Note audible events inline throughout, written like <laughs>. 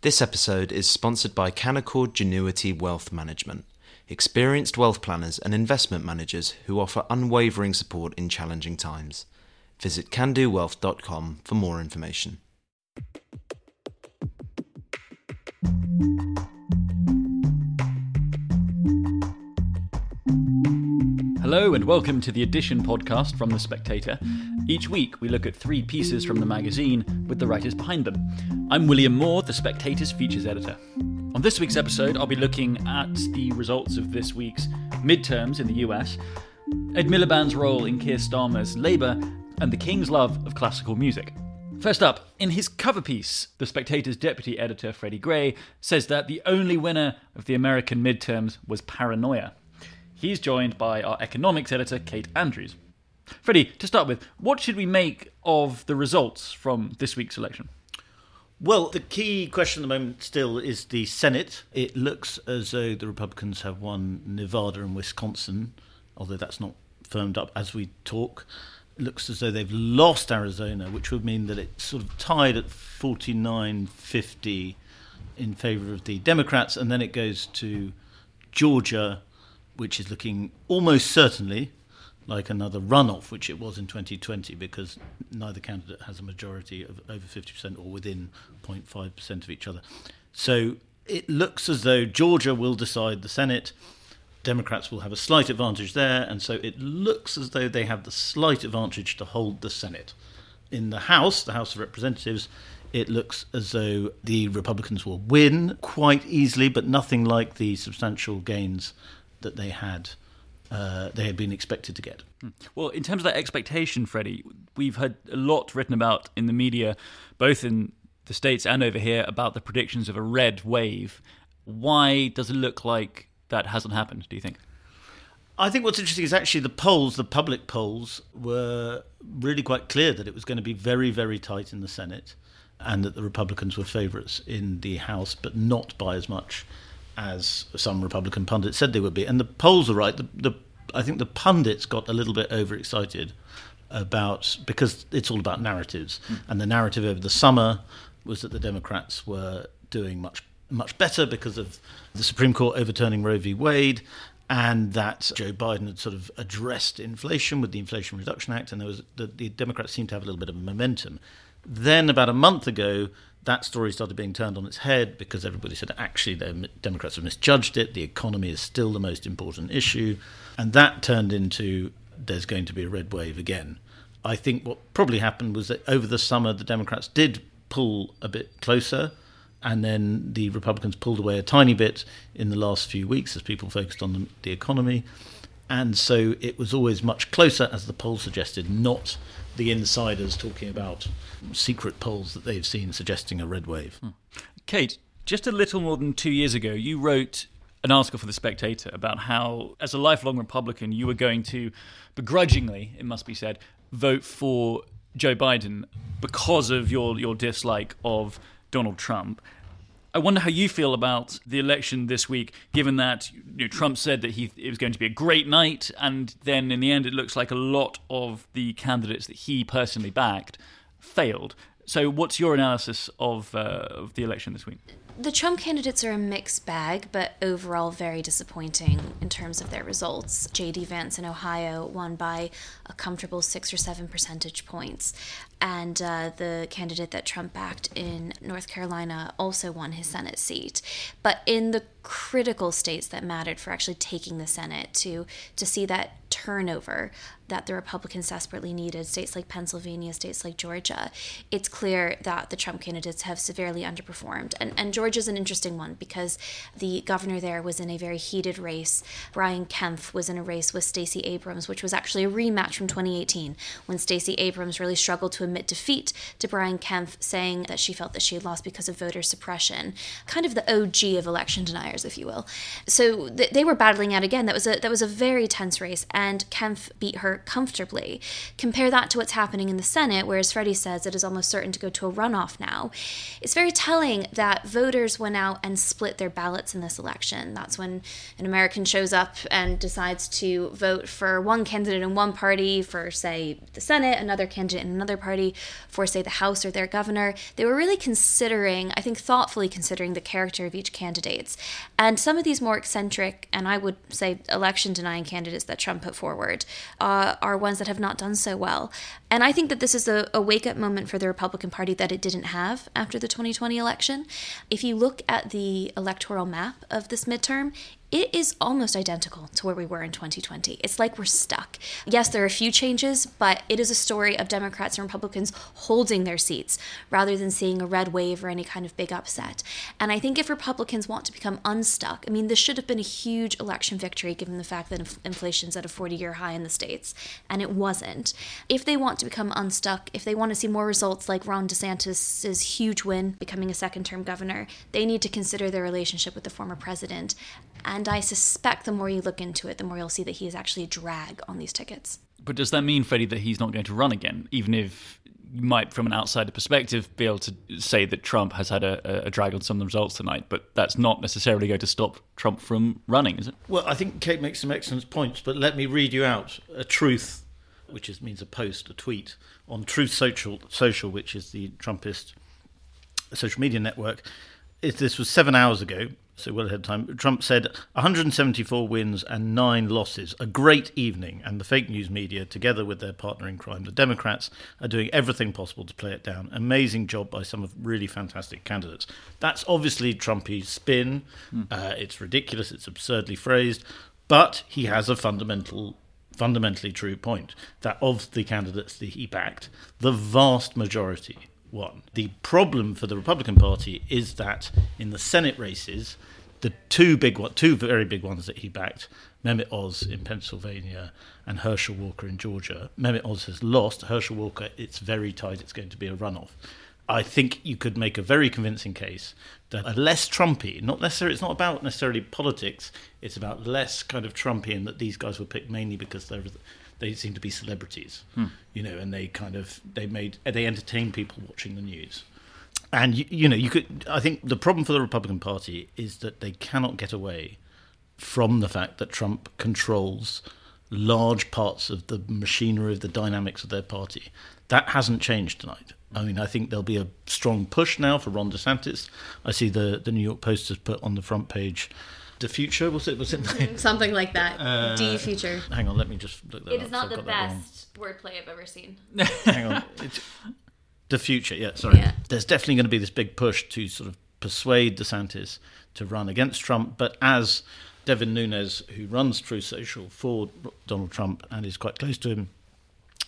This episode is sponsored by Canaccord Genuity Wealth Management, experienced wealth planners and investment managers who offer unwavering support in challenging times. Visit candowealth.com for more information. Hello and welcome to the Edition podcast from The Spectator. Each week we look at three pieces from the magazine with the writers behind them. I'm William Moore, The Spectator's features editor. On this week's episode, I'll be looking at the results of this week's midterms in the US, Ed Miliband's role in Keir Starmer's Labour, and the King's love of classical music. First up, in his cover piece, The Spectator's deputy editor Freddy Gray says that the only winner of the American midterms was paranoia. He's joined by our economics editor, Kate Andrews. Freddy, to start with, what should we make of the results from this week's election? Well, the key question at the moment still is the Senate. It looks as though the Republicans have won Nevada and Wisconsin, although that's not firmed up as we talk. It looks as though they've lost Arizona, which would mean that it's sort of tied at 49 50 in favour of the Democrats, and then it goes to Georgia which is looking almost certainly like another runoff, which it was in 2020, because neither candidate has a majority of over 50% or within 0.5% of each other. So it looks as though Georgia will decide the Senate. Democrats will have a slight advantage there, and so it looks as though they have the slight advantage to hold the Senate. In the House, the House of Representatives, it looks as though the Republicans will win quite easily, but nothing like the substantial gains that they had uh, they had been expected to get. Hmm. Well, in terms of that expectation, Freddy, we've heard a lot written about in the media, both in the States and over here, about the predictions of a red wave. Why does it look like that hasn't happened, do you think? I think what's interesting is actually the polls, the public polls, were really quite clear that it was going to be very, very tight in the Senate and that the Republicans were favourites in the House, but not by as much as some Republican pundits said they would be. And the polls are right. The, the, I think the pundits got a little bit overexcited about because it's all about narratives. Mm. And the narrative over the summer was that the Democrats were doing much much better because of the Supreme Court overturning Roe v. Wade. And that Joe Biden had sort of addressed inflation with the Inflation Reduction Act, and there was the, the Democrats seemed to have a little bit of momentum. Then, about a month ago, that story started being turned on its head because everybody said actually the Democrats have misjudged it. The economy is still the most important issue, and that turned into there's going to be a red wave again. I think what probably happened was that over the summer the Democrats did pull a bit closer, and then the Republicans pulled away a tiny bit in the last few weeks as people focused on the, the economy, and so it was always much closer as the poll suggested, not the insiders talking about secret polls that they've seen suggesting a red wave. Hmm. Kate, just a little more than two years ago, you wrote an article for The Spectator about how, as a lifelong Republican, you were going to begrudgingly, it must be said, vote for Joe Biden because of your, your dislike of Donald Trump. I wonder how you feel about the election this week, given that you know, Trump said that he it was going to be a great night, and then in the end, it looks like a lot of the candidates that he personally backed failed. So, what's your analysis of uh, of the election this week? The Trump candidates are a mixed bag, but overall very disappointing in terms of their results. J.D. Vance in Ohio won by a comfortable six or seven percentage points and uh, the candidate that Trump backed in North Carolina also won his Senate seat. But in the critical states that mattered for actually taking the Senate, to to see that turnover that the Republicans desperately needed, states like Pennsylvania, states like Georgia, it's clear that the Trump candidates have severely underperformed. And and Georgia's an interesting one because the governor there was in a very heated race. Brian Kemp was in a race with Stacey Abrams, which was actually a rematch from 2018 when Stacey Abrams really struggled to admit defeat to Brian Kemp, saying that she felt that she had lost because of voter suppression. Kind of the OG of election deniers, if you will. So th- they were battling out again. That was a that was a very tense race, and Kemp beat her comfortably. Compare that to what's happening in the Senate, where, as Freddy says, it is almost certain to go to a runoff now. It's very telling that voters went out and split their ballots in this election. That's when an American shows up and decides to vote for one candidate in one party for, say, the Senate, another candidate in another party for, say, the House or their governor. They were really considering, I think, thoughtfully considering the character of each candidate. And some of these more eccentric, and I would say election denying candidates that Trump put forward, uh, are ones that have not done so well. And I think that this is a, a wake up moment for the Republican Party that it didn't have after the 2020 election. If you look at the electoral map of this midterm, it is almost identical to where we were in 2020. It's like we're stuck. Yes, there are a few changes, but it is a story of Democrats and Republicans holding their seats rather than seeing a red wave or any kind of big upset. And I think if Republicans want to become unstuck, I mean, this should have been a huge election victory given the fact that inflation's at a 40 year high in the States, and it wasn't. If they want to become unstuck, if they want to see more results like Ron DeSantis' huge win becoming a second term governor, they need to consider their relationship with the former president and I suspect the more you look into it, the more you'll see that he is actually a drag on these tickets. But does that mean, Freddy, that he's not going to run again, even if you might, from an outsider perspective, be able to say that Trump has had a, a, drag on some of the results tonight, but that's not necessarily going to stop Trump from running, is it? Well, I think Kate makes some excellent points, but let me read you out a truth, which is, means a post, a tweet, on Truth Social, Social which is the Trumpist social media network. If this was seven hours ago, so well ahead of time. Trump said 174 wins and nine losses. A great evening. And the fake news media, together with their partner in crime, the Democrats, are doing everything possible to play it down. Amazing job by some of really fantastic candidates. That's obviously Trumpy's spin. Mm. Uh, it's ridiculous. It's absurdly phrased. But he has a fundamental fundamentally true point that of the candidates that he backed, the vast majority won. The problem for the Republican Party is that in the Senate races, the two big one, two very big ones that he backed, Mehmet Oz in Pennsylvania and Herschel Walker in Georgia. Mehmet Oz has lost. Herschel Walker, it's very tight. It's going to be a runoff. I think you could make a very convincing case that a less Trumpy, not necessarily, it's not about necessarily politics. It's about less kind of Trumpian that these guys were picked mainly because they're they seem to be celebrities, hmm. you know, and they kind of they made they entertain people watching the news. And you, you know, you could. I think the problem for the Republican Party is that they cannot get away from the fact that Trump controls large parts of the machinery of the dynamics of their party. That hasn't changed tonight. I mean, I think there'll be a strong push now for Ron DeSantis. I see the the New York Post has put on the front page the future was it was it? <laughs> Something like that. Uh, D future. hang on let me just look that it up. is not the best wordplay I've ever seen. <laughs> Hang on. It's the future yeah sorry. Yeah. there's definitely going to be this big push to sort of persuade DeSantis to run against Trump but as Devin Nunes who runs Truth Social for Donald Trump and is quite close to him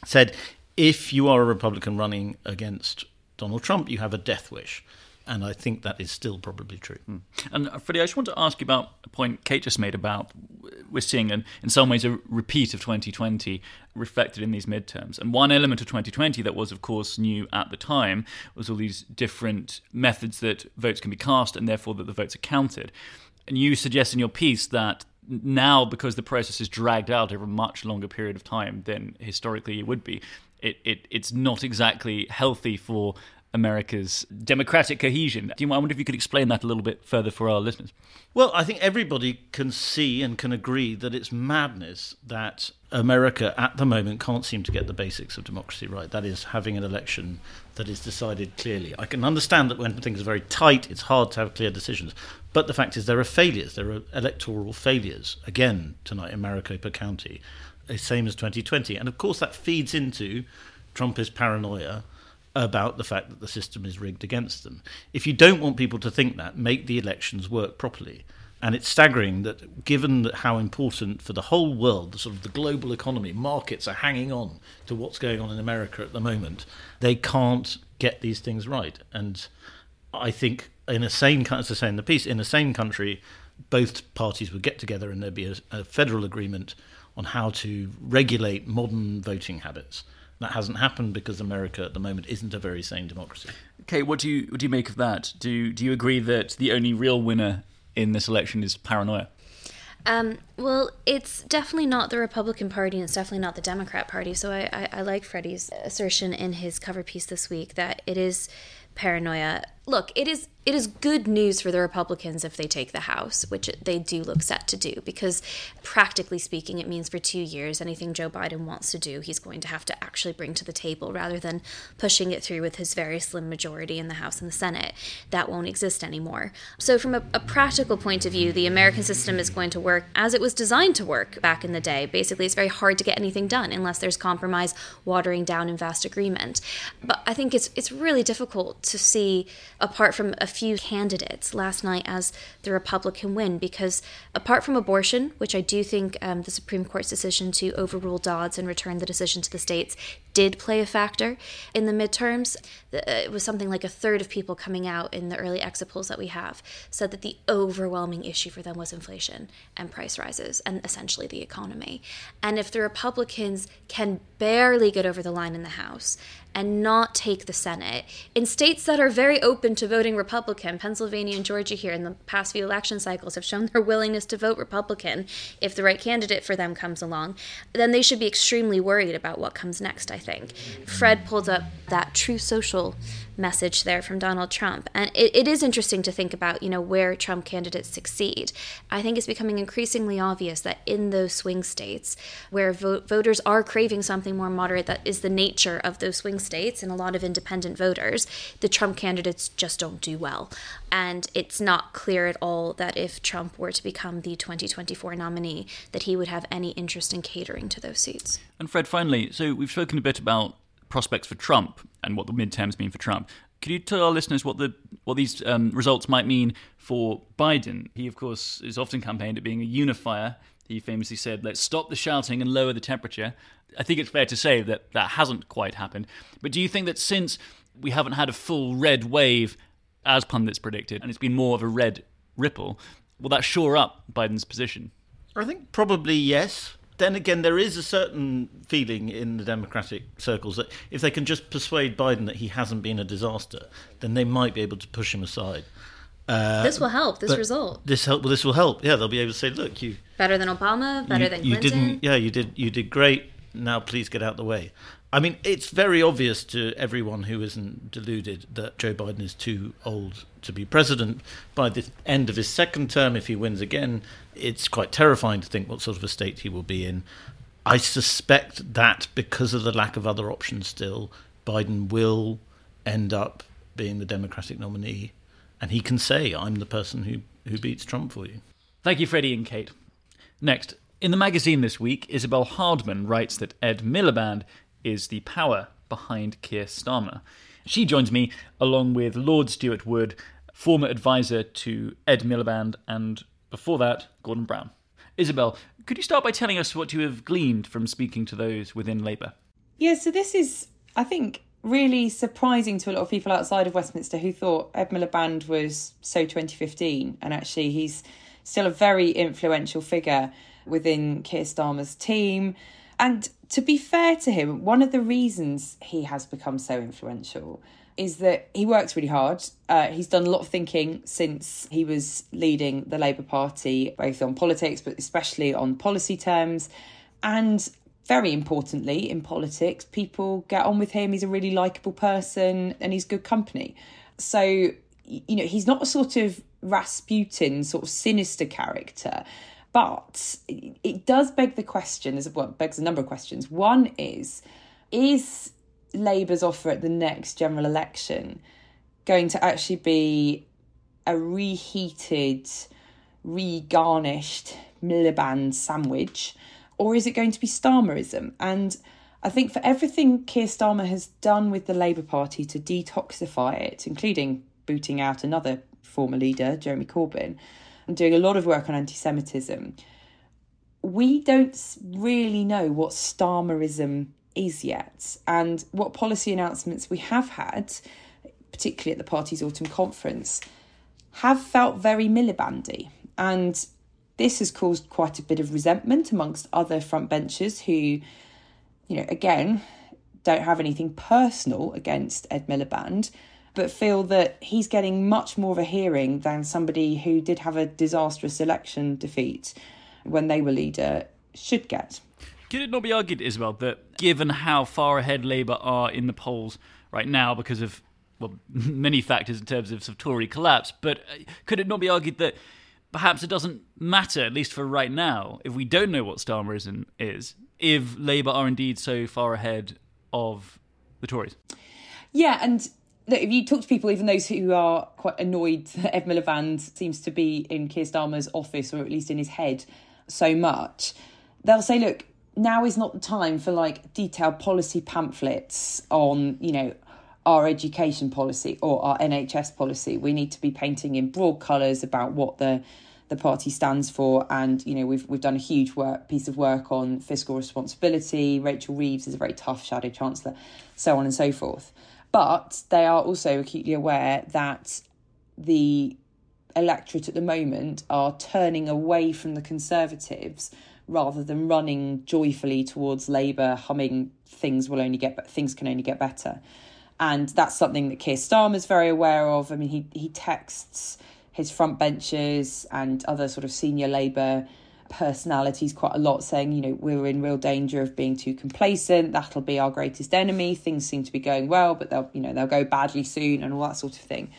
said if you are a Republican running against Donald Trump you have a death wish and I think that is still probably true. Mm. And uh, Freddy, I just want to ask you about a point Kate just made about we're seeing, an, in some ways, a repeat of 2020 reflected in these midterms. And one element of 2020 that was, of course, new at the time was all these different methods that votes can be cast and therefore that the votes are counted. And you suggest in your piece that now, because the process is dragged out over a much longer period of time than historically it would be, it, it, it's not exactly healthy for America's democratic cohesion. Do you, I wonder if you could explain that a little bit further for our listeners. Well, I think everybody can see and can agree that it's madness that America at the moment can't seem to get the basics of democracy right. That is, having an election that is decided clearly. I can understand that when things are very tight, it's hard to have clear decisions. But the fact is, there are failures. There are electoral failures. Again, tonight in Maricopa County, eh, same as 2020. And of course, that feeds into Trumpist paranoia about the fact that the system is rigged against them. If you don't want people to think that, make the elections work properly. And it's staggering that, given how important for the whole world, the sort of the global economy, markets are hanging on to what's going on in America at the moment, they can't get these things right. And I think in a sane, as I say in the piece, in a sane country, both parties would get together and there'd be a, a federal agreement on how to regulate modern voting habits. That hasn't happened because America at the moment isn't a very sane democracy. Okay, what do you what do you make of that? Do do you agree that the only real winner in this election is paranoia? Um, well, it's definitely not the Republican Party, and it's definitely not the Democrat Party. So I, I, I like Freddy's assertion in his cover piece this week that it is paranoia. Look, it is it is good news for the Republicans if they take the House, which they do look set to do, because practically speaking, it means for two years, anything Joe Biden wants to do, he's going to have to actually bring to the table rather than pushing it through with his very slim majority in the House and the Senate. That won't exist anymore. So, from a, a practical point of view, the American system is going to work as it was designed to work back in the day. Basically, it's very hard to get anything done unless there's compromise, watering down, and vast agreement. But I think it's it's really difficult to see, apart from a few candidates last night as the Republican win because apart from abortion, which I do think um, the Supreme Court's decision to overrule Dobbs and return the decision to the states did play a factor in the midterms. Uh, it was something like a third of people coming out in the early exit polls that we have said that the overwhelming issue for them was inflation and price rises and essentially the economy. And if the Republicans can barely get over the line in the House and not take the Senate in states that are very open to voting Republican, Pennsylvania and Georgia here in the past few election cycles have shown their willingness to vote Republican if the right candidate for them comes along, then they should be extremely worried about what comes next, I think. Fred pulled up that Truth Social message there from Donald Trump. And it, it is interesting to think about, you know, where Trump candidates succeed. I think it's becoming increasingly obvious that in those swing states where vo- voters are craving something more moderate, that is the nature of those swing states and a lot of independent voters, the Trump candidates just don't do well. And it's not clear at all that if Trump were to become the 2024 nominee, that he would have any interest in catering to those seats. And Fred, finally, so we've spoken a bit about prospects for Trump and what the midterms mean for Trump. Could you tell our listeners what the what these um, results might mean for Biden? He, of course, is often campaigned at being a unifier. He famously said, "Let's stop the shouting and lower the temperature." I think it's fair to say that that hasn't quite happened. But do you think that since we haven't had a full red wave, as pundits predicted, and it's been more of a red ripple, will that shore up Biden's position? I think probably yes then again, there is a certain feeling in the Democratic circles that if they can just persuade Biden that he hasn't been a disaster, then they might be able to push him aside. Uh, this will help. This result. This help. Well, this will help. Yeah, they'll be able to say, "Look, you better than Obama, better you, than you Clinton." didn't. Yeah, you did. You did great. Now, please get out the way. I mean, it's very obvious to everyone who isn't deluded that Joe Biden is too old to be president. By the end of his second term, if he wins again, it's quite terrifying to think what sort of a state he will be in. I suspect that because of the lack of other options still, Biden will end up being the Democratic nominee. And he can say, I'm the person who, who beats Trump for you. Thank you, Freddy and Kate. Next, in the magazine this week, Isabel Hardman writes that Ed Miliband is the power behind Keir Starmer. She joins me along with Lord Stewart Wood, former advisor to Ed Miliband, and before that, Gordon Brown. Isabel, could you start by telling us what you have gleaned from speaking to those within Labour? Yeah, so this is, I think, really surprising to a lot of people outside of Westminster who thought Ed Miliband was so 2015, and actually he's still a very influential figure within Keir Starmer's team. And to be fair to him, one of the reasons he has become so influential is that he works really hard. Uh, he's done a lot of thinking since he was leading the Labour Party, both on politics, but especially on policy terms. And very importantly, in politics, people get on with him. He's a really likable person and he's good company. So, you know, he's not a sort of Rasputin, sort of sinister character. But it does beg the question, as well, begs a number of questions. One is, is Labour's offer at the next general election going to actually be a reheated, regarnished Miliband sandwich, or is it going to be Starmerism? And I think for everything Keir Starmer has done with the Labour Party to detoxify it, including booting out another former leader, Jeremy Corbyn, and doing a lot of work on anti Semitism, we don't really know what Starmerism is yet. And what policy announcements we have had, particularly at the party's autumn conference, have felt very Milibandy. And this has caused quite a bit of resentment amongst other frontbenchers who, you know, again, don't have anything personal against Ed Miliband, but feel that he's getting much more of a hearing than somebody who did have a disastrous election defeat. when they were leader should get. Could it not be argued, Isabel, that given how far ahead Labour are in the polls right now because of well <laughs> many factors in terms of, sort of Tory collapse, but uh, could it not be argued that perhaps it doesn't matter, at least for right now, if we don't know what Starmerism is, if Labour are indeed so far ahead of the Tories? Yeah, and look, if you talk to people, even those who are quite annoyed <laughs> that Ed Miliband seems to be in Keir Starmer's office, or at least in his head, so much, they'll say, look, now is not the time for like detailed policy pamphlets on, you know, our education policy or our NHS policy. We need to be painting in broad colours about what the the party stands for, and you know we've we've done a huge work piece of work on fiscal responsibility. Rachel Reeves is a very tough shadow chancellor, so on and so forth. But they are also acutely aware that the electorate at the moment are turning away from the Conservatives rather than running joyfully towards Labour, humming things will only get things can only get better. And that's something that Keir Starmer's very aware of. I mean, he he texts his front benchers and other sort of senior Labour personalities quite a lot, saying, you know, we're in real danger of being too complacent. That'll be our greatest enemy. Things seem to be going well, but they'll, you know, they'll go badly soon and all that sort of thing.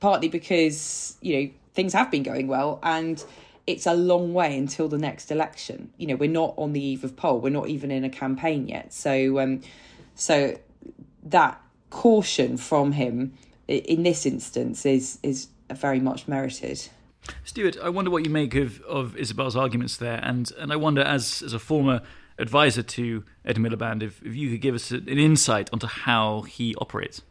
Partly because, you know, things have been going well and it's a long way until the next election. You know, we're not on the eve of poll. We're not even in a campaign yet. So, um, so that caution from him in this instance is is very much merited. Stewart, I wonder what you make of, of Isabel's arguments there, and and I wonder, as as a former advisor to Ed Miliband, if, if you could give us an insight onto how he operates.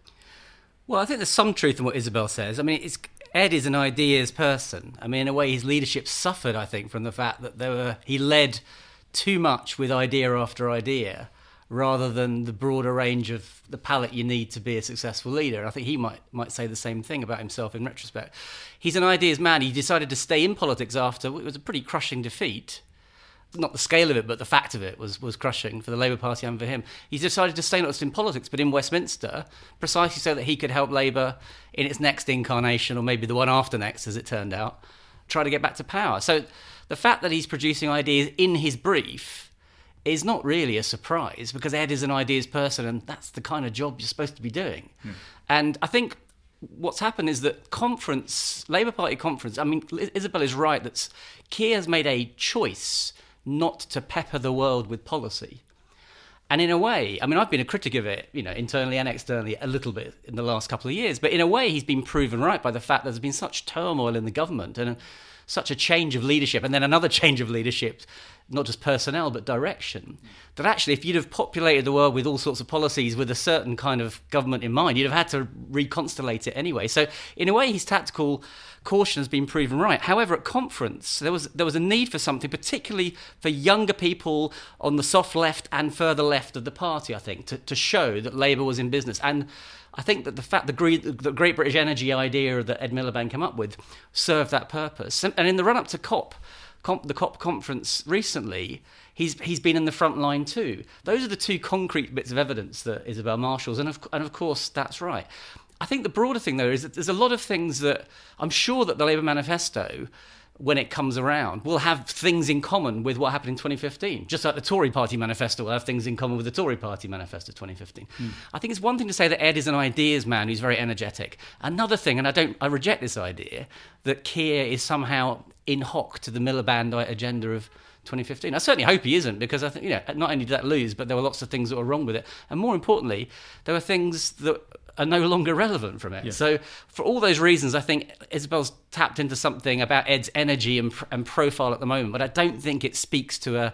Well, I think there's some truth in what Isabel says. I mean, it's Ed is an ideas person. I mean, in a way, his leadership suffered, I think, from the fact that there were he led too much with idea after idea, rather than the broader range of the palette you need to be a successful leader. And I think he might might say the same thing about himself in retrospect. He's an ideas man. He decided to stay in politics after it was a pretty crushing defeat not the scale of it, but the fact of it was, was crushing for the Labour Party and for him. He decided to stay not just in politics, but in Westminster, precisely so that he could help Labour in its next incarnation, or maybe the one after next, as it turned out, try to get back to power. So the fact that he's producing ideas in his brief is not really a surprise because Ed is an ideas person, and that's the kind of job you're supposed to be doing. Hmm. And I think what's happened is that conference, Labour Party conference, I mean, Isabel is right that Keir has made a choice not to pepper the world with policy. And in a way, I mean, I've been a critic of it, you know, internally and externally a little bit in the last couple of years. But in a way, he's been proven right by the fact that there's been such turmoil in the government and such a change of leadership, and then another <laughs> change of leadership, not just personnel but direction. That actually, if you'd have populated the world with all sorts of policies with a certain kind of government in mind, you'd have had to reconstellate it anyway. So, in a way, his tactical caution has been proven right. However, at conference, there was there was a need for something, particularly for younger people on the soft left and further left of the party. I think to, to show that Labour was in business, and I think that the fact the Great, the Great British Energy idea that Ed Miliband came up with served that purpose. And in the run up to COP, the COP conference recently, he's he's been in the front line too. Those are the two concrete bits of evidence that Isabel marshals, and of and of course that's right. I think the broader thing, though, is that there's a lot of things that I'm sure that the Labour manifesto, when it comes around, will have things in common with what happened in 2015. Just like the Tory party manifesto will have things in common with the Tory party manifesto 2015. Mm. I think it's one thing to say that Ed is an ideas man who's very energetic. Another thing, and I don't, I reject this idea, that Keir is somehow in hoc to the Milibandite agenda of 2015. I certainly hope he isn't because I think you know not only did that lose, but there were lots of things that were wrong with it, and more importantly, there were things that are no longer relevant from it. Yeah. So, for all those reasons, I think Isabel's tapped into something about Ed's energy and, and profile at the moment, but I don't think it speaks to a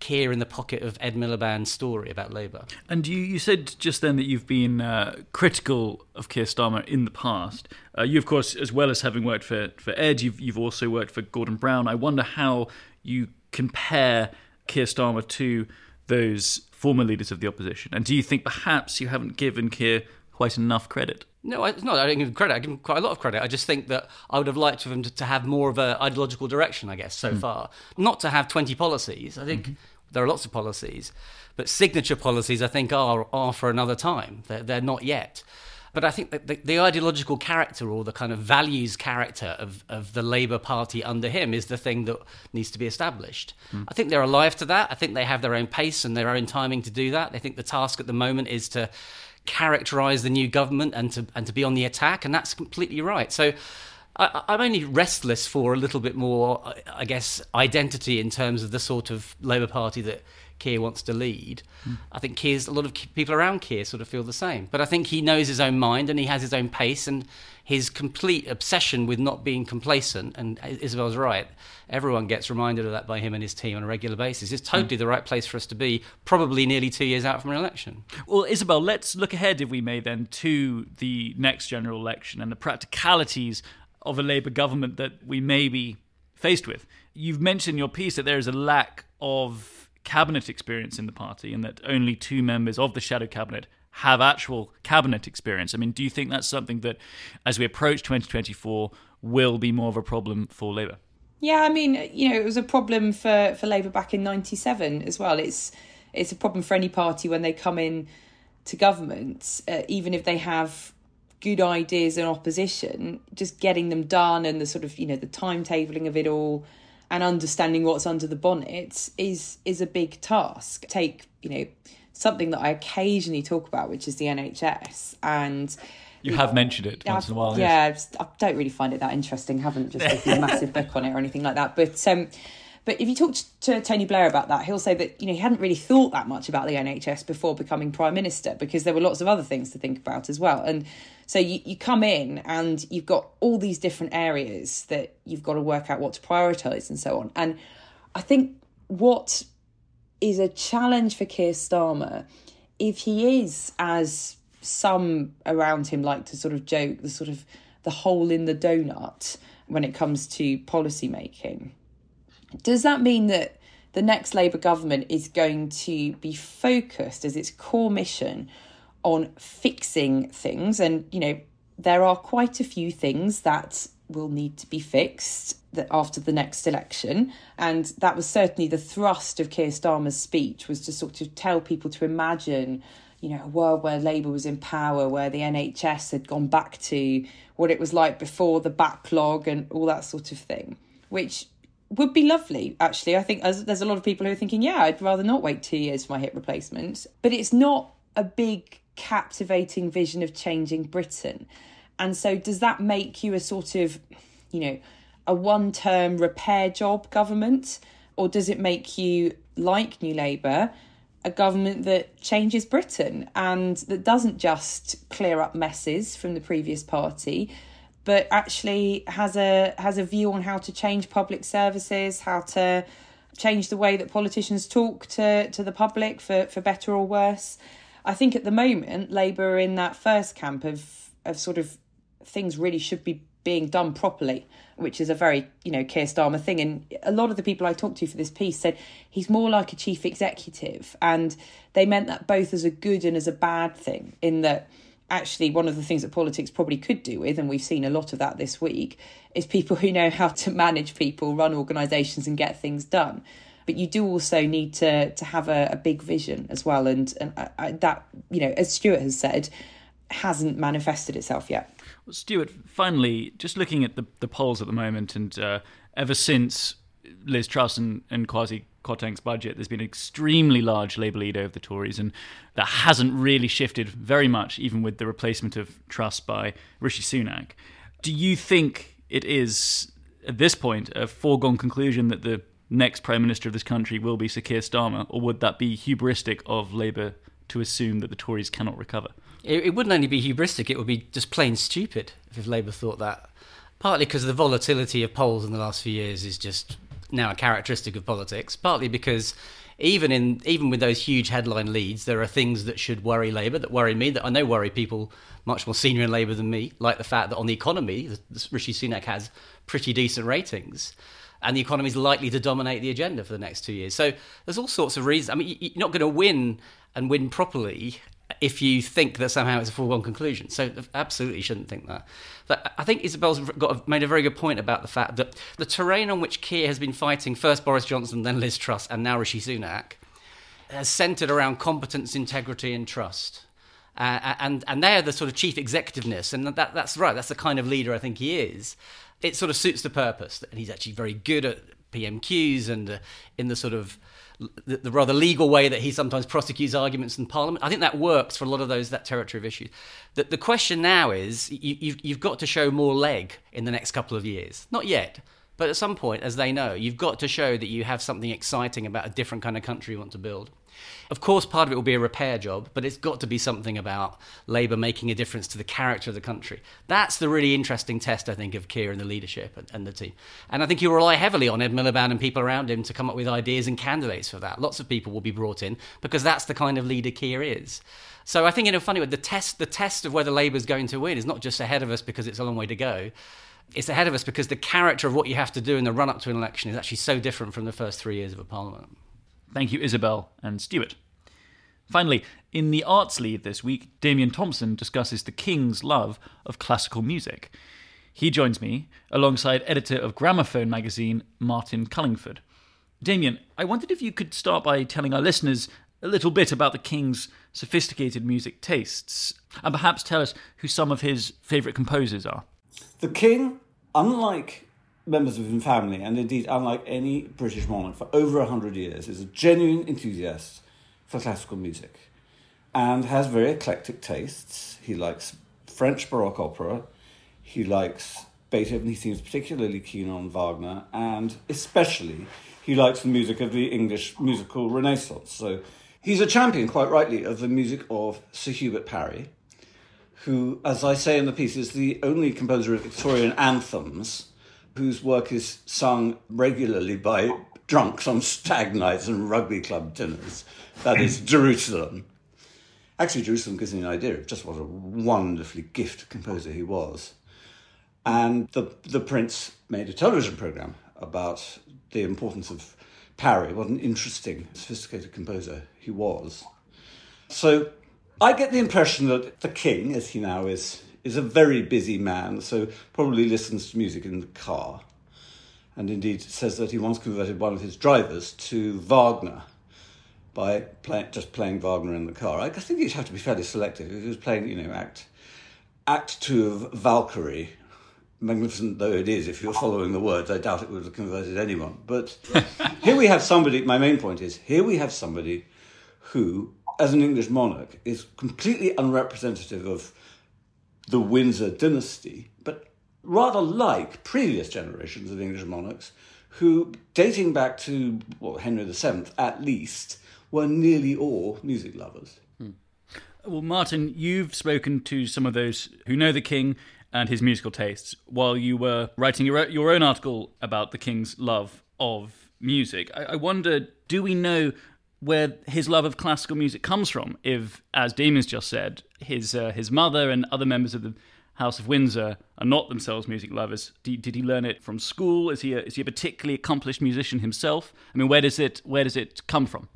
Keir in the pocket of Ed Miliband's story about Labour. And you, you said just then that you've been uh, critical of Keir Starmer in the past. Uh, you, of course, as well as having worked for, for Ed, you've, you've also worked for Gordon Brown. I wonder how you compare Keir Starmer to those former leaders of the opposition. And do you think perhaps you haven't given Keir quite enough credit. No, it's not. I don't give him credit. I give him quite a lot of credit. I just think that I would have liked for him to, to have more of an ideological direction, I guess, so mm. far. Not to have 20 policies. I think mm-hmm. there are lots of policies, but signature policies, I think, are, are for another time. They're, they're not yet. But I think that the, the, ideological character or the kind of values character of, of the Labour Party under him is the thing that needs to be established. Mm. I think they're alive to that. I think they have their own pace and their own timing to do that. I think the task at the moment is to characterise the new government and to and to be on the attack, and that's completely right. So. I, am only restless for a little bit more, I guess, identity in terms of the sort of Labour Party that Keir wants to lead. Mm. I think Keir's a lot of people around Keir sort of feel the same. But I think he knows his own mind and he has his own pace and his complete obsession with not being complacent. And Isabel's right. Everyone gets reminded of that by him and his team on a regular basis. It's totally mm. the right place for us to be, probably nearly two years out from an election. Well, Isabel, let's look ahead, if we may, then, to the next general election and the practicalities of a Labour government that we may be faced with. You've mentioned in your piece that there is a lack of cabinet experience in the party and that only two members of the shadow cabinet have actual cabinet experience. I mean, do you think that's something that, as we approach 2024, will be more of a problem for Labour? Yeah, I mean, you know, it was a problem for, for Labour back in '97 as well. It's it's a problem for any party when they come in to government, uh, even if they have good ideas in opposition, just getting them done and the sort of you know the timetabling of it all and understanding what's under the bonnet is is a big task. Take you know something that I occasionally talk about, which is the NHS, and you have mentioned it once I've, in a while. Yeah, yes. I don't really find it that interesting. Haven't just written a massive book on it or anything like that. But um, but if you talk to Tony Blair about that, he'll say that you know he hadn't really thought that much about the NHS before becoming prime minister because there were lots of other things to think about as well. And so you, you come in and you've got all these different areas that you've got to work out what to prioritise and so on. And I think what is a challenge for Keir Starmer, if he is, as some around him like to sort of joke, the sort of the hole in the donut when it comes to policy making, does that mean that the next Labour government is going to be focused as its core mission on fixing things. And, you know, there are quite a few things that will need to be fixed after the next election. And that was certainly the thrust of Keir Starmer's speech was to sort of tell people to imagine, you know, a world where Labour was in power, where the NHS had gone back to what it was like before the backlog and all that sort of thing, which would be lovely, actually. I think there's a lot of people who are thinking, yeah, I'd rather not wait two years for my hip replacement. But it's not a big captivating vision of changing Britain. And so, does that make you a sort of, you know, a one term repair job government? Or does it make you, like New Labour, a government that changes Britain and that doesn't just clear up messes from the previous party, but actually has a has a view on how to change public services, how to change the way that politicians talk to, to the public for, for better or worse. I think at the moment, Labour are in that first camp of of sort of things really should be being done properly, which is a very, you know, Keir Starmer thing. And a lot of the people I talked to for this piece said he's more like a chief executive. And they meant that both as a good and as a bad thing, in that actually one of the things that politics probably could do with, and we've seen a lot of that this week, is people <laughs> who know how to manage people, run organisations, and get things done. But you do also need to to have a, a big vision as well. And and I, I, that you know as Stewart has said hasn't manifested itself yet. Well, Stewart finally just looking at the, the polls at the moment and uh, ever since liz truss and, and kwasi Kwarteng's budget, there's been an extremely large Labour lead over the Tories, and that hasn't really shifted very much, even with the replacement of Truss by Rishi Sunak. Do you think it is, at this point, a foregone conclusion that the next Prime Minister of this country will be Sir Keir Starmer, or would that be hubristic of Labour to assume that the Tories cannot recover? It, it wouldn't only be hubristic, it would be just plain stupid if Labour thought that. Partly because the volatility of polls in the last few years is just now a characteristic of politics, partly because even in even with those huge headline leads, there are things that should worry Labour, that worry me, that I know worry people much more senior in Labour than me, like the fact that on the economy, Rishi Sunak has pretty decent ratings and the economy is likely to dominate the agenda for the next two years. So there's all sorts of reasons. I mean, you're not going to win and win properly if you think that somehow it's a foregone conclusion. So absolutely shouldn't think that. But I think Isabel's got made a very good point about the fact that the terrain on which Keir has been fighting first Boris Johnson, then Liz Truss, and now Rishi Sunak has centred around competence, integrity, and trust. Uh, and and they're the sort of chief executiveness, and that that's right. That's the kind of leader I think he is. It sort of suits the purpose, and he's actually very good at PMQs and uh, in the sort of the, the, rather legal way that he sometimes prosecutes arguments in Parliament. I think that works for a lot of those that territory of issues. The, the question now is you, you've got to show more leg in the next couple of years. Not yet, but at some point, as they know, you've got to show that you have something exciting about a different kind of country you want to build. Of course, part of it will be a repair job, but it's got to be something about Labour making a difference to the character of the country. That's the really interesting test, I think, of Keir and the leadership and, the team. And I think you rely heavily on Ed Miliband and people around him to come up with ideas and candidates for that. Lots of people will be brought in because that's the kind of leader Keir is. So I think in a funny way, the test, the test of whether Labour's going to win is not just ahead of us because it's a long way to go it's ahead of us because the character of what you have to do in the run up to an election is actually so different from the first three years of a parliament. Thank you, Isabel and Stewart. Finally, in the arts lead this week, Damian Thompson discusses the King's love of classical music. He joins me alongside editor of Gramophone magazine, Martin Cullingford. Damien, I wondered if you could start by telling our listeners a little bit about the King's sophisticated music tastes, and perhaps tell us who some of his favourite composers are. The King, unlike members of his family, and indeed unlike any British monarch for over a hundred years, is a genuine enthusiast for classical music and has very eclectic tastes. He likes French Baroque opera, he likes Beethoven, he seems particularly keen on Wagner, and especially he likes the music of the English musical Renaissance. So he's a champion, quite rightly, of the music of Sir Hubert Parry, who, as I say in the piece, is the only composer of Victorian anthems whose work is sung regularly by drunks on stag nights and rugby club dinners. That is <laughs> Jerusalem. Actually, Jerusalem gives me an idea of just what a wonderfully gifted composer he was. And the, the Prince made a television program about the importance of Parry, what an interesting, sophisticated composer he was. So I get the impression that the king, as he now is, is a very busy man, so probably listens to music in the car. And indeed says that he once converted one of his drivers to Wagner by play, just playing Wagner in the car. I think you'd have to be fairly selective. If he was playing, you know, act act two of Valkyrie, magnificent though it is, if you're following the words, I doubt it would have converted anyone. But <laughs> here we have somebody, my main point is, here we have somebody who, as an English monarch, is completely unrepresentative of the Windsor dynasty, but rather like previous generations of English monarchs who, dating back to well, Henry VII at least, were nearly all music lovers. Hmm. Well, Martin, you've spoken to some of those who know the king and his musical tastes while you were writing your, your own article about the king's love of music. I, I wonder, do we know where his love of classical music comes from. If, as Damian's just said, his uh, his mother and other members of the House of Windsor are not themselves music lovers. Did, did he learn it from school? Is he a, is he a particularly accomplished musician himself? I mean, where does it where does it come from?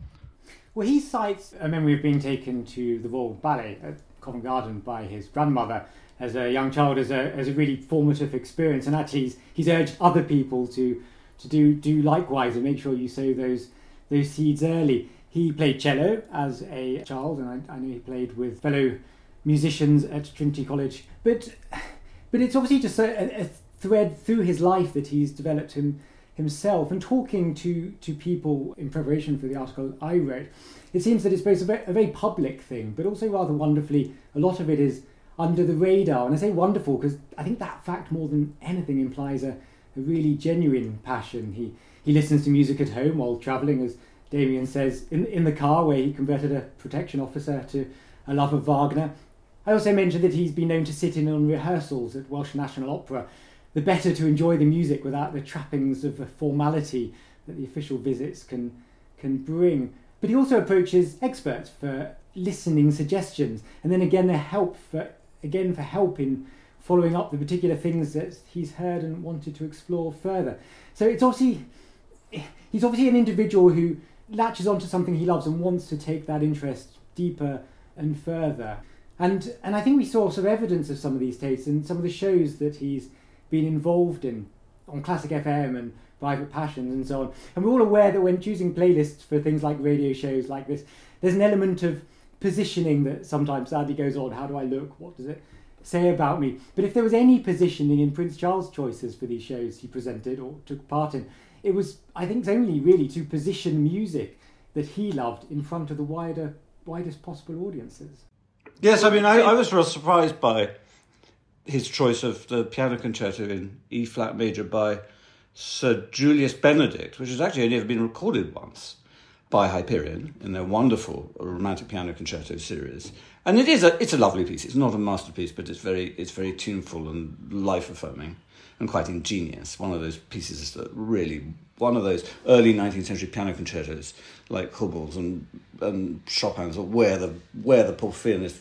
Well, he cites a memory of being taken to the Royal Ballet at Covent Garden by his grandmother as a young child as a, as a really formative experience, and actually he's, he's urged other people to to do do likewise and make sure you sow those those seeds early. He played cello as a child, and I, I know he played with fellow musicians at Trinity College. But but it's obviously just a, a thread through his life that he's developed him himself. And talking to to people in preparation for the article I wrote, it seems that it's both a very, a very public thing, but also rather wonderfully, a lot of it is under the radar. And I say wonderful because I think that fact more than anything implies a, a really genuine passion. He he listens to music at home while travelling, as Damian says, in, in the car where he converted a protection officer to a love of Wagner. I also mentioned that he's been known to sit in on rehearsals at Welsh National Opera, the better to enjoy the music without the trappings of a formality that the official visits can, can bring. But he also approaches experts for listening suggestions, and then again, the help for again for help in following up the particular things that he's heard and wanted to explore further. So it's obviously he's obviously an individual who latches onto something he loves and wants to take that interest deeper and further. And and I think we saw some evidence of some of these tastes in some of the shows that he's been involved in on Classic FM and Private Passions and so on. And we're all aware that when choosing playlists for things like radio shows like this, there's an element of positioning that sometimes sadly goes on. How do I look? What does it say about me? But if there was any positioning in Prince Charles' choices for these shows he presented or took part in, it was, I think, only really to position music that he loved in front of the wider, widest possible audiences. Yes, I mean, I, I was real surprised by his choice of the piano concerto in E flat major by Sir Julius Benedict, which has actually only ever been recorded once by Hyperion in their wonderful romantic piano concerto series. And it is a it's a lovely piece. It's not a masterpiece, but it's very it's very tuneful and life affirming and quite ingenious. One of those pieces that really one of those early 19th century piano concertos like Hummel's and and Chopin's where the where the poor pianist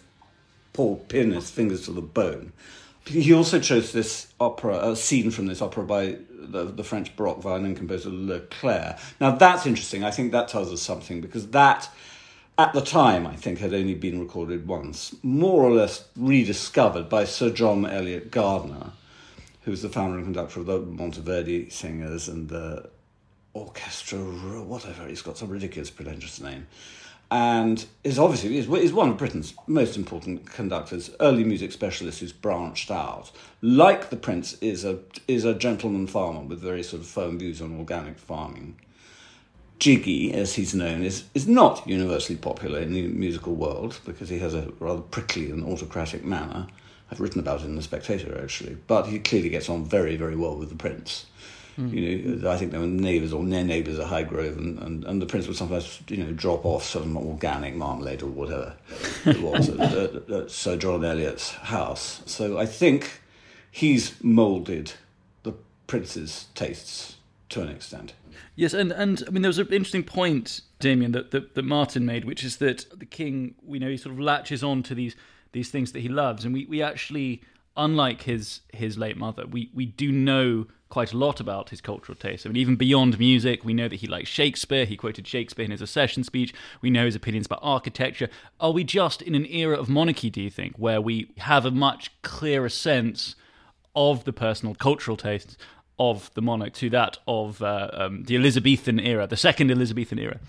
Paul pianist fingers to the bone. He also chose this opera, a scene from this opera by the, the French Baroque violin composer Leclair. Now that's interesting. I think that tells us something because that, at the time, I think had only been recorded once, more or less rediscovered by Sir John Eliot Gardiner, who was the founder and conductor of the Monteverdi Singers and the Orchestra, whatever. He's got some ridiculous pretentious name and is obviously is, is one of Britain's most important conductors, early music specialist who's branched out. Like the Prince, is a is a gentleman farmer with very sort of firm views on organic farming. Jiggy, as he's known, is, is not universally popular in the musical world because he has a rather prickly and autocratic manner. I've written about it in The Spectator, actually. But he clearly gets on very, very well with the Prince. Mm. You know, I think they were neighbours or near neighbours at Highgrove, and, and, and the prince would sometimes, you know, drop off some organic marmalade or whatever it was <laughs> at, at, at Sir John Eliot's house. So I think he's moulded the prince's tastes to an extent. Yes, and, and I mean, there was an interesting point, Damian, that, that, that Martin made, which is that the king, we know, he sort of latches on to these these things that he loves, and we, we actually, unlike his his late mother, we, we do know quite a lot about his cultural taste. I mean, even beyond music, we know that he likes Shakespeare. He quoted Shakespeare in his accession speech. We know his opinions about architecture. Are we just in an era of monarchy, do you think, where we have a much clearer sense of the personal cultural tastes of the monarch to that of uh, um, the Elizabethan era, the second Elizabethan era?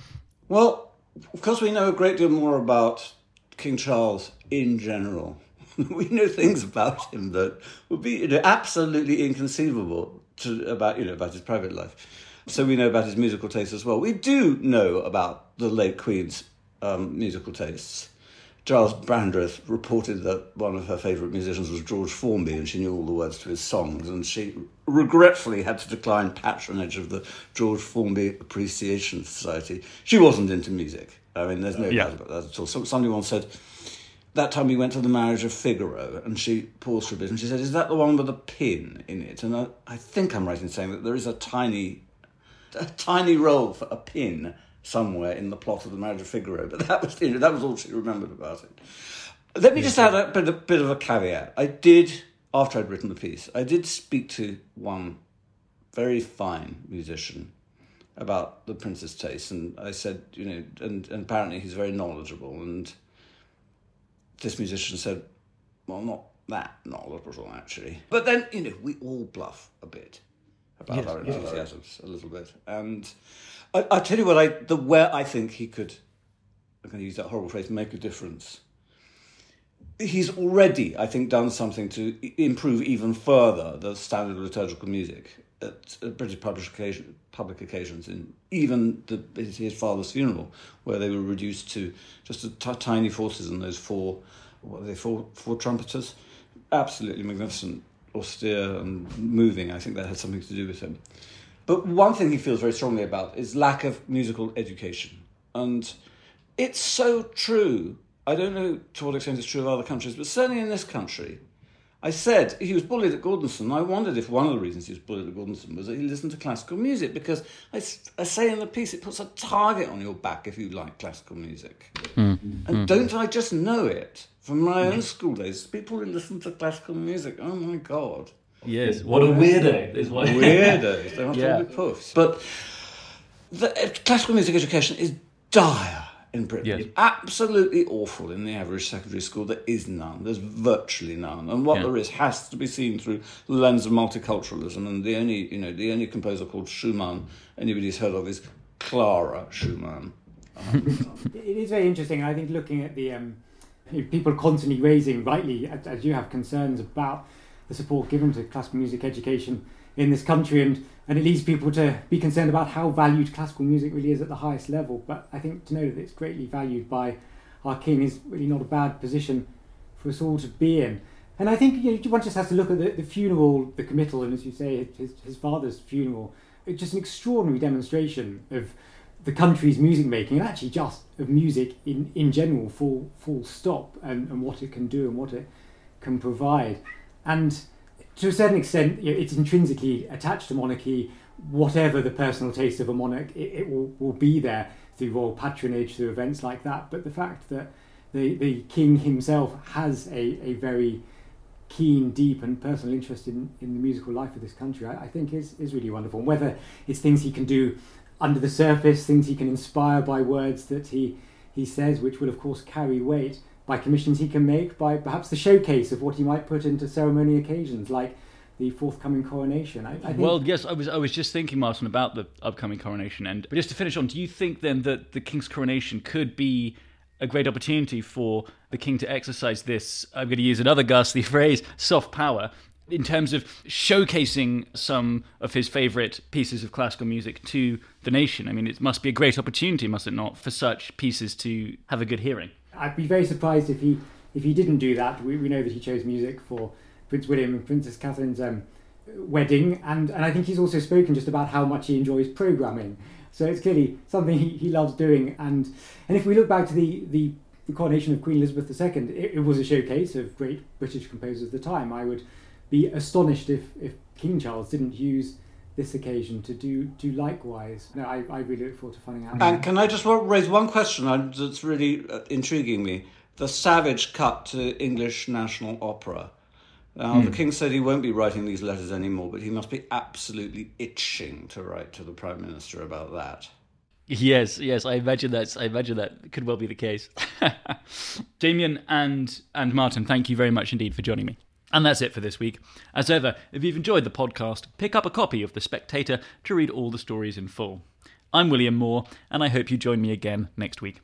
Well, of course, we know a great deal more about King Charles in general. <laughs> we know things about him that would be you know, absolutely inconceivable to, about you know about his private life. So we know about his musical tastes as well. We do know about the late Queen's um, musical tastes. Giles Brandreth reported that one of her favourite musicians was George Formby, and she knew all the words to his songs, and she regretfully had to decline patronage of the George Formby Appreciation Society. She wasn't into music. I mean, there's no yeah. doubt about that at all. So, somebody once said, that time we went to the marriage of Figaro, and she paused for a bit, and she said, "Is that the one with a pin in it?" And I, I think I'm right in saying that there is a tiny, a tiny role for a pin somewhere in the plot of the marriage of Figaro. But that was you know, that was all she remembered about it. Let me just add a bit, a bit of a caveat. I did after I'd written the piece, I did speak to one very fine musician about the prince's taste, and I said, you know, and, and apparently he's very knowledgeable and this musician said, well, not that knowledgeable, actually. But then, you know, we all bluff a bit about yes, our enthusiasms yes. a little bit. And I, I tell you what, I the where I think he could, I'm going to use that horrible phrase, make a difference. He's already, I think, done something to improve even further the standard of liturgical music at, British public, occasion, public occasions, in even the, his father's funeral, where they were reduced to just a t- tiny forces and those four, what are they, four, four trumpeters? Absolutely magnificent, austere and moving. I think that had something to do with him. But one thing he feels very strongly about is lack of musical education. And it's so true. I don't know to what extent it's true of other countries, but certainly in this country, I said he was bullied at Gordonstoun. I wondered if one of the reasons he was bullied at Gordonstoun was that he listened to classical music because I, I say in the piece it puts a target on your back if you like classical music. Mm. And mm. don't I just know it from my own school days? People who listen to classical music, oh my god. Yes, what a weirdo. Is what... Weirdos. They <laughs> must yeah. all be puffs. But the, uh, classical music education is dire in Britain. Yes. Absolutely awful in the average secondary school. There is none. There's virtually none. And what yeah. there is has to be seen through the lens of multiculturalism. And the only, you know, the only composer called Schumann anybody's heard of is Clara Schumann. <laughs> it is very interesting. I think looking at the um, people constantly raising, rightly, as you have, concerns about the support given to classical music education in this country, and, and it leads people to be concerned about how valued classical music really is at the highest level. But I think to know that it's greatly valued by our king is really not a bad position for us all to be in. And I think you know, one just has to look at the, the funeral, the committal, and as you say, his, his father's funeral. It's just an extraordinary demonstration of the country's music making, and actually just of music in, in general, full full stop, and, and what it can do and what it can provide. And to a certain extent, it's intrinsically attached to monarchy. Whatever the personal taste of a monarch, it, it will, will be there through royal patronage, through events like that. But the fact that the, the king himself has a, a very keen, deep, and personal interest in, in the musical life of this country, I, I think is, is really wonderful. And whether it's things he can do under the surface, things he can inspire by words that he, he says, which will, of course, carry weight, by commissions he can make, by perhaps the showcase of what he might put into ceremony occasions, like the forthcoming coronation. I, I think well, yes, I was I was just thinking, Martin, about the upcoming coronation. And but just to finish on, do you think then that the king's coronation could be a great opportunity for the king to exercise this? I'm going to use another ghastly <laughs> phrase: soft power. In terms of showcasing some of his favourite pieces of classical music to the nation, I mean, it must be a great opportunity, must it not, for such pieces to have a good hearing? I'd be very surprised if he if he didn't do that. We, we know that he chose music for Prince William and Princess Catherine's um, wedding, and, and I think he's also spoken just about how much he enjoys programming. So it's clearly something he, he loves doing. And and if we look back to the, the, the coronation of Queen Elizabeth II, it, it, was a showcase of great British composers of the time. I would be astonished if, if King Charles didn't use this occasion to do do likewise. No, I, I really look forward to finding out. And can I just raise one question that's really uh, intriguing me? The savage cut to English National Opera. Now, mm. the king said he won't be writing these letters anymore, but he must be absolutely itching to write to the prime minister about that. Yes, yes, I imagine that's. I imagine that could well be the case. <laughs> Damian and and Martin, thank you very much indeed for joining me. And that's it for this week. As ever, if you've enjoyed the podcast, pick up a copy of The Spectator to read all the stories in full. I'm William Moore, and I hope you join me again next week.